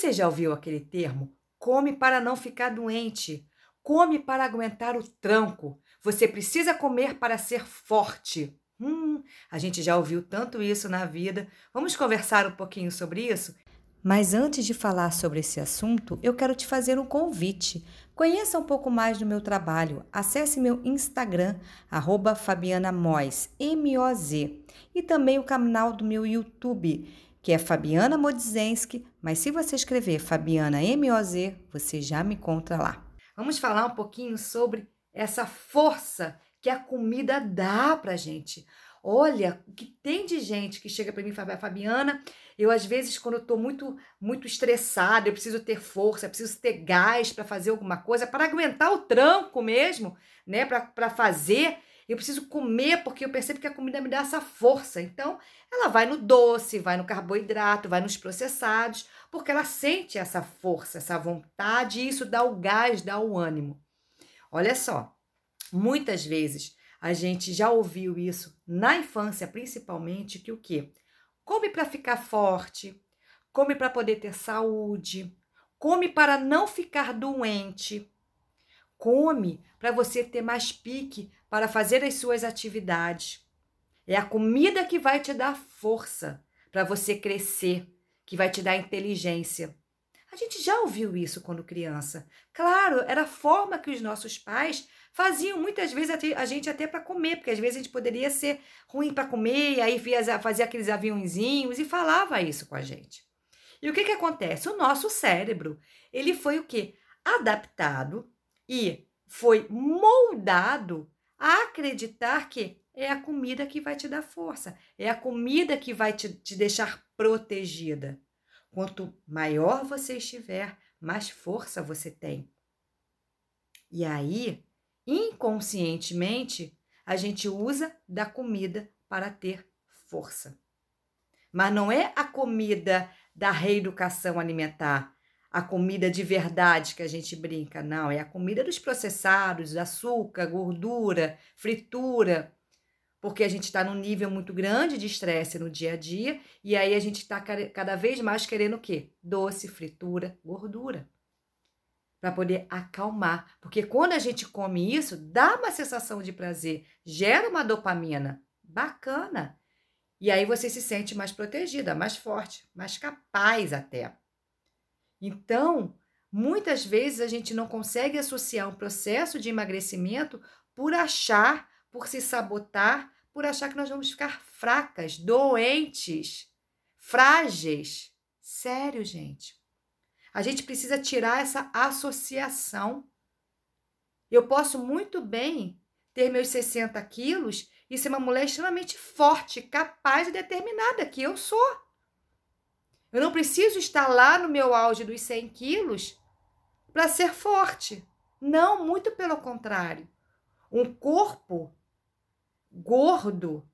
Você já ouviu aquele termo? Come para não ficar doente. Come para aguentar o tranco. Você precisa comer para ser forte. Hum, a gente já ouviu tanto isso na vida. Vamos conversar um pouquinho sobre isso? Mas antes de falar sobre esse assunto, eu quero te fazer um convite. Conheça um pouco mais do meu trabalho. Acesse meu Instagram, arroba Fabiana Moz, M-O-Z, e também o canal do meu YouTube, que é Fabiana Modzenski, mas se você escrever Fabiana M-O-Z, você já me encontra lá. Vamos falar um pouquinho sobre essa força que a comida dá pra gente. Olha, o que tem de gente que chega para mim e fala, Fabiana, eu às vezes quando eu tô muito muito estressada, eu preciso ter força, eu preciso ter gás para fazer alguma coisa, para aguentar o tranco mesmo, né, para fazer, eu preciso comer porque eu percebo que a comida me dá essa força. Então, ela vai no doce, vai no carboidrato, vai nos processados, porque ela sente essa força, essa vontade, e isso dá o gás, dá o ânimo. Olha só, muitas vezes a gente já ouviu isso na infância, principalmente, que o quê? Come para ficar forte, come para poder ter saúde, come para não ficar doente, come para você ter mais pique para fazer as suas atividades. É a comida que vai te dar força para você crescer, que vai te dar inteligência. A gente já ouviu isso quando criança. Claro, era a forma que os nossos pais faziam muitas vezes a gente até para comer, porque às vezes a gente poderia ser ruim para comer, e aí fazia aqueles aviãozinhos e falava isso com a gente. E o que que acontece? O nosso cérebro, ele foi o quê? Adaptado e foi moldado a acreditar que é a comida que vai te dar força, é a comida que vai te, te deixar protegida. Quanto maior você estiver, mais força você tem. E aí, inconscientemente, a gente usa da comida para ter força. Mas não é a comida da reeducação alimentar, a comida de verdade que a gente brinca, não, é a comida dos processados, açúcar, gordura, fritura, porque a gente está num nível muito grande de estresse no dia a dia e aí a gente está cada vez mais querendo o quê? Doce, fritura, gordura para poder acalmar. Porque quando a gente come isso, dá uma sensação de prazer, gera uma dopamina bacana. E aí você se sente mais protegida, mais forte, mais capaz até. Então, muitas vezes a gente não consegue associar um processo de emagrecimento por achar, por se sabotar, por achar que nós vamos ficar fracas, doentes, frágeis. Sério, gente. A gente precisa tirar essa associação. Eu posso muito bem ter meus 60 quilos e ser uma mulher extremamente forte, capaz e determinada, que eu sou. Eu não preciso estar lá no meu auge dos 100 quilos para ser forte. Não, muito pelo contrário. Um corpo gordo,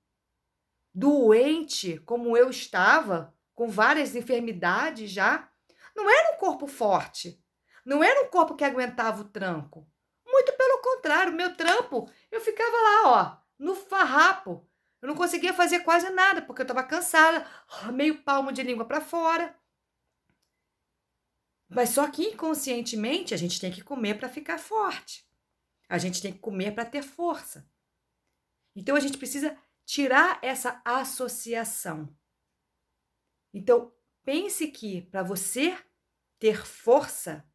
doente, como eu estava, com várias enfermidades já, não era um corpo forte. Não era um corpo que aguentava o tranco. Muito pelo contrário, meu trampo, eu ficava lá, ó, no farrapo. Eu não conseguia fazer quase nada, porque eu estava cansada, meio palmo de língua para fora. Mas só que inconscientemente a gente tem que comer para ficar forte. A gente tem que comer para ter força. Então a gente precisa tirar essa associação. Então, pense que para você ter força,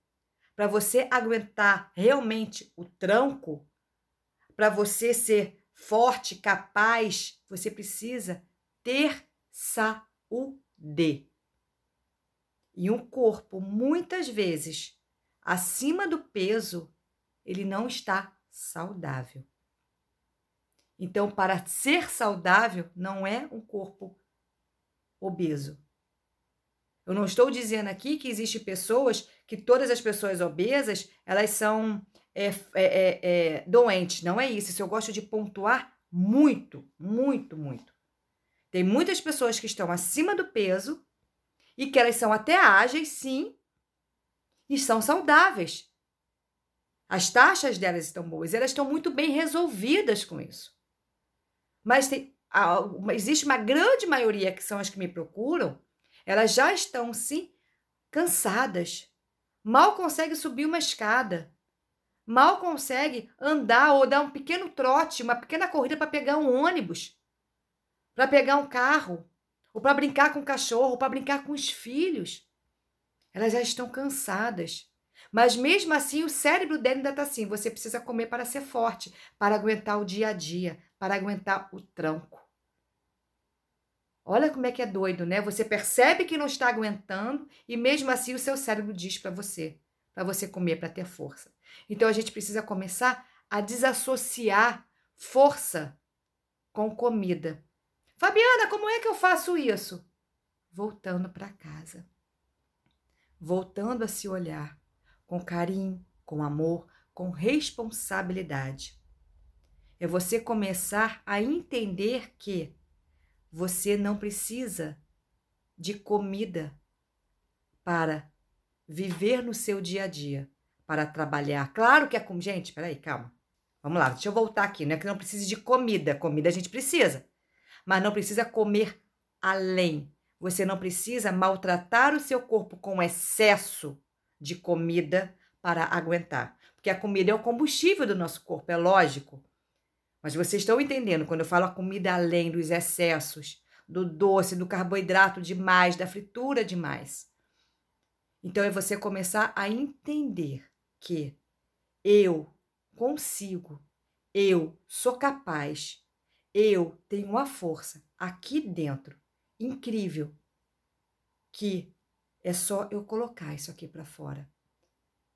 para você aguentar realmente o tranco, para você ser forte, capaz, você precisa ter saúde. E um corpo, muitas vezes, acima do peso, ele não está saudável. Então, para ser saudável, não é um corpo obeso. Eu não estou dizendo aqui que existe pessoas, que todas as pessoas obesas, elas são é, é, é, é, doentes. Não é isso. Isso eu gosto de pontuar muito, muito, muito. Tem muitas pessoas que estão acima do peso e que elas são até ágeis, sim, e são saudáveis. As taxas delas estão boas, elas estão muito bem resolvidas com isso. Mas tem, existe uma grande maioria que são as que me procuram elas já estão sim cansadas, mal conseguem subir uma escada, mal conseguem andar ou dar um pequeno trote, uma pequena corrida para pegar um ônibus, para pegar um carro, ou para brincar com o cachorro, ou para brincar com os filhos. Elas já estão cansadas. Mas mesmo assim, o cérebro dela ainda está assim: você precisa comer para ser forte, para aguentar o dia a dia, para aguentar o tranco. Olha como é que é doido, né? Você percebe que não está aguentando e mesmo assim o seu cérebro diz para você, para você comer para ter força. Então a gente precisa começar a desassociar força com comida. Fabiana, como é que eu faço isso? Voltando para casa. Voltando a se olhar com carinho, com amor, com responsabilidade. É você começar a entender que você não precisa de comida para viver no seu dia a dia, para trabalhar. Claro que é com. Gente, peraí, calma. Vamos lá, deixa eu voltar aqui. Não é que não precise de comida. Comida a gente precisa. Mas não precisa comer além. Você não precisa maltratar o seu corpo com excesso de comida para aguentar. Porque a comida é o combustível do nosso corpo, é lógico. Mas vocês estão entendendo quando eu falo a comida além dos excessos, do doce, do carboidrato demais, da fritura demais. Então é você começar a entender que eu consigo, eu sou capaz, eu tenho a força aqui dentro, incrível, que é só eu colocar isso aqui para fora.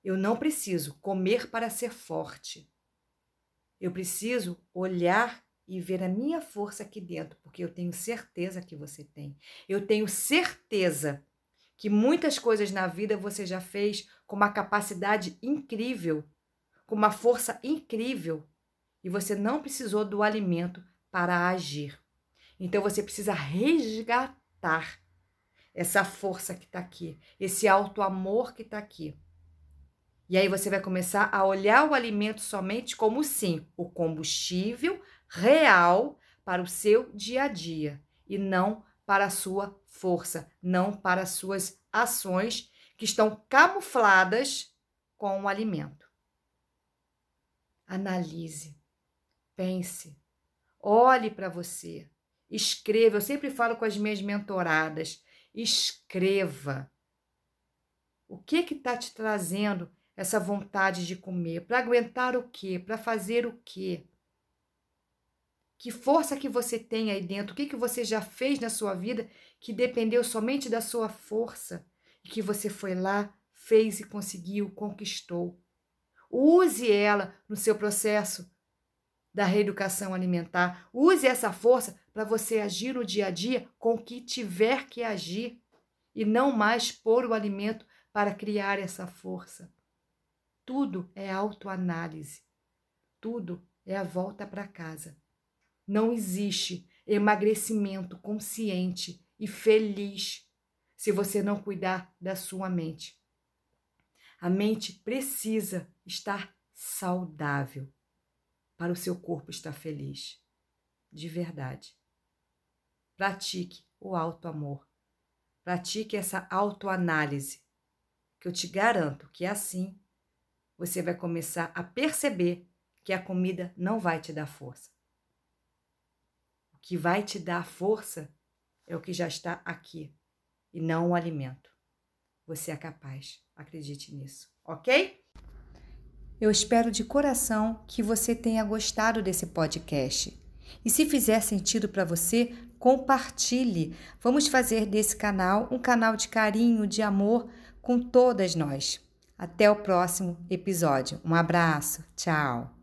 Eu não preciso comer para ser forte. Eu preciso olhar e ver a minha força aqui dentro, porque eu tenho certeza que você tem. Eu tenho certeza que muitas coisas na vida você já fez com uma capacidade incrível, com uma força incrível, e você não precisou do alimento para agir. Então você precisa resgatar essa força que está aqui, esse alto amor que está aqui. E aí você vai começar a olhar o alimento somente como sim, o combustível real para o seu dia a dia e não para a sua força, não para as suas ações que estão camufladas com o alimento. Analise, pense, olhe para você, escreva. Eu sempre falo com as minhas mentoradas: escreva. O que está te trazendo essa vontade de comer? Para aguentar o quê? Para fazer o quê? Que força que você tem aí dentro? O que, que você já fez na sua vida que dependeu somente da sua força e que você foi lá, fez e conseguiu, conquistou? Use ela no seu processo da reeducação alimentar. Use essa força para você agir no dia a dia com o que tiver que agir e não mais pôr o alimento para criar essa força. Tudo é autoanálise. Tudo é a volta para casa. Não existe emagrecimento consciente e feliz se você não cuidar da sua mente. A mente precisa estar saudável para o seu corpo estar feliz. De verdade. Pratique o alto amor. Pratique essa autoanálise, que eu te garanto que assim você vai começar a perceber que a comida não vai te dar força. O que vai te dar força é o que já está aqui e não o alimento. Você é capaz, acredite nisso, ok? Eu espero de coração que você tenha gostado desse podcast. E se fizer sentido para você, compartilhe. Vamos fazer desse canal um canal de carinho, de amor com todas nós. Até o próximo episódio. Um abraço. Tchau.